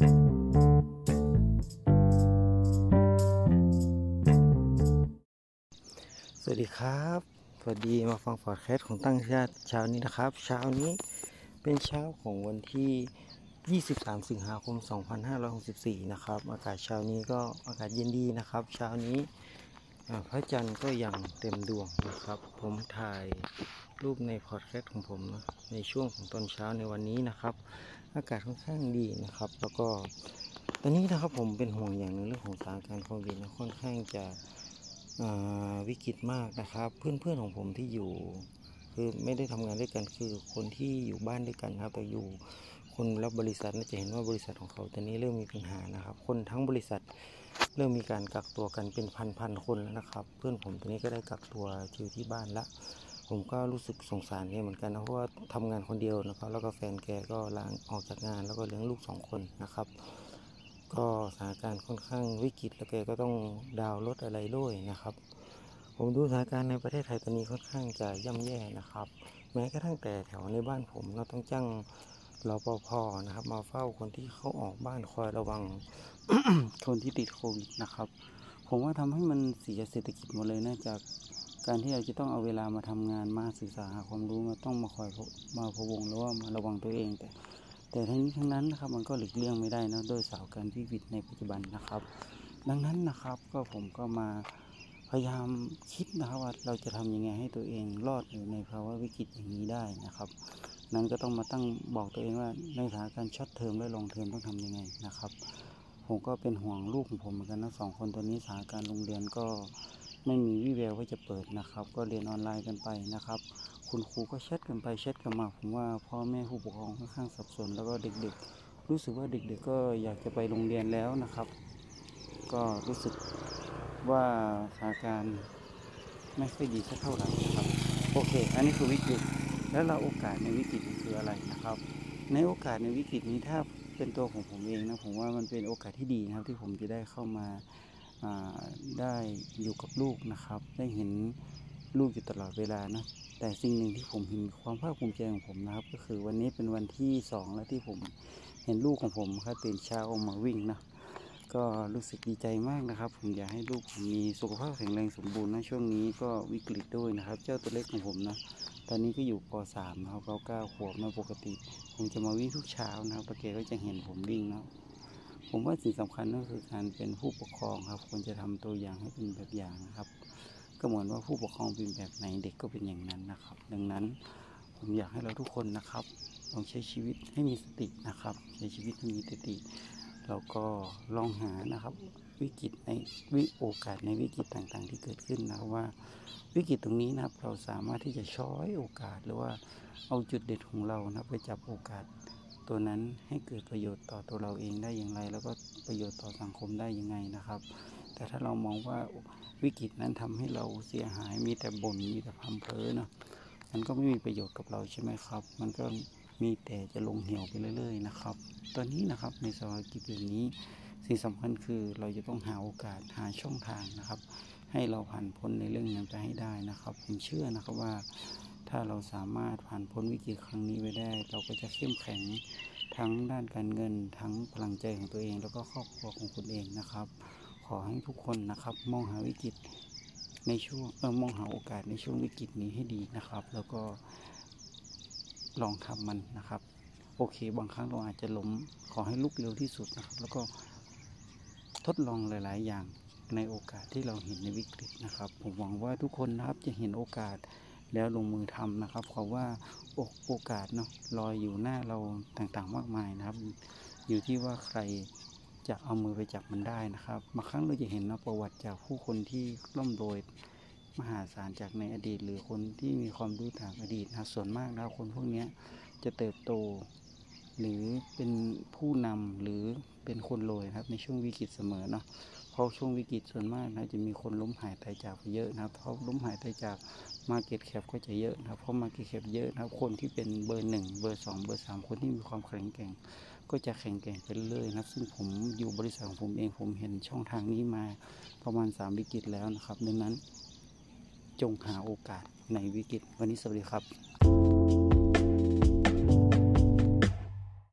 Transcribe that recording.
สวัสดีครับสวัสดีมาฟังฟอดแคสของตั้งชาติเช้านี้นะครับ เช้านี้เป็นเช้าของวันที่ 23 สิงหาคม 2564 นะครับ อากาศเช้านี้ก็อากาศเย็นดีนะครับ เช้านี้ พระจันทร์ก็ยังเต็มดวงนะครับ ผมถ่ายรูปในพอดแคสต์ของผมนะในช่วงของตอนเช้าในวันนี้นะครับ อากาศค่อนข้างดีนะครับ แล้วก็ตอนนี้นะครับผมเป็นห่วงอย่างหนึงเรื่องของสถานการณ์โควิดนะค่อนข้างจะวิกฤตมากนะครับ เพื่อนๆของผมที่อยู่ คือไม่ได้ทำงานด้วยกันคือคนที่อยู่บ้านด้วยกันครับแต่อยู่ คนรับบริษัทน่าจะเห็นว่าบริษัทของเขาตอนนี้เริ่มมีปัญหานะครับ คนทั้งบริษัทเริ่มมีการกักตัวกันเป็นพันๆคนแล้วนะครับ เพื่อนผมตอนนี้ก็ได้กักตัวอยู่ที่บ้านละผมก็รู้สึกสงสารแกเหมือนกันนะเพราะว่าทำงานคนเดียวนะครับ แล้วก็แฟนแกก็ลาออกจากงานแล้วก็เลี้ยงลูกสองคนนะครับ ก็สถานการณ์ค่อนข้างวิกฤตแล้วแกก็ต้องดาวรถอะไรด้วยนะครับ ผมดูสถานการณ์ในประเทศไทยตอนนี้ค่อนข้างจะย่ำแย่นะครับ แม้กระทั่งแต่แถวในบ้านผมเราต้องจ้าง รปภนะครับ มาเฝ้าคนที่เข้าออกบ้านคอยระวัง คนที่ติดโควิดนะครับ ผมว่าทำให้มันเสียเศรษฐกิจหมดเลยนะจากการที่เราจะต้องเอาเวลามาทำงานมาศึกษาหาความรู้มาต้องมาคอยมาพะวงหรือว่ามาระวังตัวเองแต่ แต่ทั้งนี้ทั้งนั้นนะครับมันก็หลีกเลี่ยงไม่ได้นะโดยสาวการวิกฤตในปัจจุบันนะครับ ดังนั้นนะครับก็ผมก็มาพยายามคิดนะครับว่าเราจะทำยังไงให้ตัวเองรอดอยู่ในภาวะวิกฤตอย่างนี้ได้นะครับ นั้นก็ต้องมาตั้งบอกตัวเองว่าในสถานการณ์ช็อตเทอมและลองเทอมต้องทำยังไงนะครับ ผมก็เป็นห่วงลูกของผมเหมือนกันนะสองคนตอนนี้สถานการณ์โรงเรียนก็ไม่มีวี่แววว่าจะเปิดนะครับ ก็เรียนออนไลน์กันไปนะครับ คุณครูก็แชทกันไปแชทกันมาผมว่าพ่อแม่ผู้ปกครองค่อนข้างสับสน แล้วก็เด็กๆ รู้สึกว่าเด็ก ๆ ก็อยากจะไปโรงเรียนแล้วนะครับ ก็รู้สึกว่าสถานการณ์ไม่ค่อยดีสักเท่าไหร่นะครับโอเค อันนี้คือวิกฤต แล้วเราโอกาสในวิกฤตนี้คืออะไรนะครับ ในโอกาสในวิกฤตนี้ถ้าเป็นตัวของผมเองนะผมว่ามันเป็นโอกาสที่ดีนะครับที่ผมจะได้เข้ามาาได้อยู่กับลูกนะครับ ได้เห็นลูกอยู่ตลอดเวลานะแต่สิ่งหนึ่งที่ผมเห็นความภาคภูมิใจของผมนะครับ ก็คือวันนี้เป็นวันที่สองแล้วที่ผมเห็นลูกของผมครับตื่นเช้าออกมาวิ่งนะ ก็รู้สึกดีใจมากนะครับ ผมอยากให้ลูกผมมีสุขภาพแข็งแรงสมบูรณ์นะช่วงนี้ก็วิกฤตด้วยนะครับ เจ้าตัวเล็กของผมนะตอนนี้ก็อยู่ป .3 นะครับเขาเก้าขวบนะปกติ ผมจะมาวิ่งทุกเช้านะครับแล้วแกก็จะเห็นผมวิ่งนะผมว่าสิ่งสำคัญก็คือการเป็นผู้ปกครองครับควรจะทำตัวอย่างให้เป็นแบบอย่างนะครับ ก็เหมือนว่าผู้ปกครองเป็นแบบไหนเด็กก็เป็นอย่างนั้นนะครับ ดังนั้นผมอยากให้เราทุกคนนะครับลองใช้ชีวิตให้มีสตินะครับ ใช้ชีวิตให้มีสติ แล้วก็ลองหานะครับ วิกฤตในวิโอกาสในวิกฤตต่างๆ ที่เกิดขึ้นนะว่า วิกฤตตรงนี้นะครับ เราสามารถที่จะช้อยโอกาสหรือว่าเอาจุดเด็ดของเรานะไปจับโอกาส ตัวนั้นให้เกิดประโยชน์ต่อตัวเราเองได้อย่างไร แล้วก็ประโยชน์ต่อสังคมได้ยังไงนะครับ แต่ถ้าเรามองว่าวิกฤตนั้นทำให้เราเสียหายมีแต่บ่นมีแต่พำเพ้อเนาะมันก็ไม่มีประโยชน์กับเราใช่ไหมครับ มันก็ มีแต่จะลงเหวไปเรื่อย ๆ นะครับ ตอนนี้นะครับในสภาวะวิกฤตแบบนี้ สิ่งสำคัญคือเราจะต้องหาโอกาสหาช่องทางนะครับ ให้เราผ่านพ้นในเรื่องนั้นไปให้ได้นะครับ ผมเชื่อนะครับว่า ถ้าเราสามารถผ่านพ้นวิกฤตครั้งนี้ไปได้ เราก็จะเข้มแข็งทั้งด้านการเงิน ทั้งพลังใจของตัวเอง แล้วก็ครอบครัวของคุณเองนะครับ ขอให้ทุกคนนะครับมองหาวิกฤตในช่วงเออมองหาโอกาสในช่วงวิกฤตนี้ให้ดีนะครับ แล้วก็ ลองทำมันนะครับ โอเค บางครั้งเราอาจจะล้มขอให้ลุกเร็วที่สุดนะครับ แล้วก็ทดลองหลาย ๆ อย่างในโอกาสที่เราเห็นในวิกฤตนะครับ ผมหวังว่าทุกคนนะครับจะเห็นโอกาสแล้วลงมือทำนะครับเพราะว่าโอโอกาสเนาะลอยอยู่หน้าเราต่างๆ มากมายนะครับ อยู่ที่ว่าใครจะเอามือไปจับมันได้นะครับบางครั้งเราจะเห็นนะประวัติจากผู้คนที่ร่ำรวย มหาศาลจากในอดีต หรือคนที่มีความรู้ทางอดีตนะส่วนมากแล้วคนพวกนี้จะเติบโต หรือเป็นผู้นำหรือเป็นคนรวยนะครับ ในช่วงวิกฤตเสมอเนาะเพราะช่วงวิกฤตส่วนมากนะจะมีคนล้มหายตายจากเยอะนะครับเพราะล้มหายตายจาก market cap ก็จะเยอะนะครับเพราะ market cap เยอะนะครับ คนที่เป็นเบอร์หนึ่งเบอร์สองเบอร์สามคนที่มีความแข็งแกร่งก็จะแข็งแกร่งไปเรื่อยนะครับซึ่งผมอยู่บริษัทของผมเองผมเห็นช่องทางนี้มาประมาณสามวิกฤตแล้วนะครับ ดังนั้น จงหาโอกาสในวิกฤต วันนี้สวัสดีครับ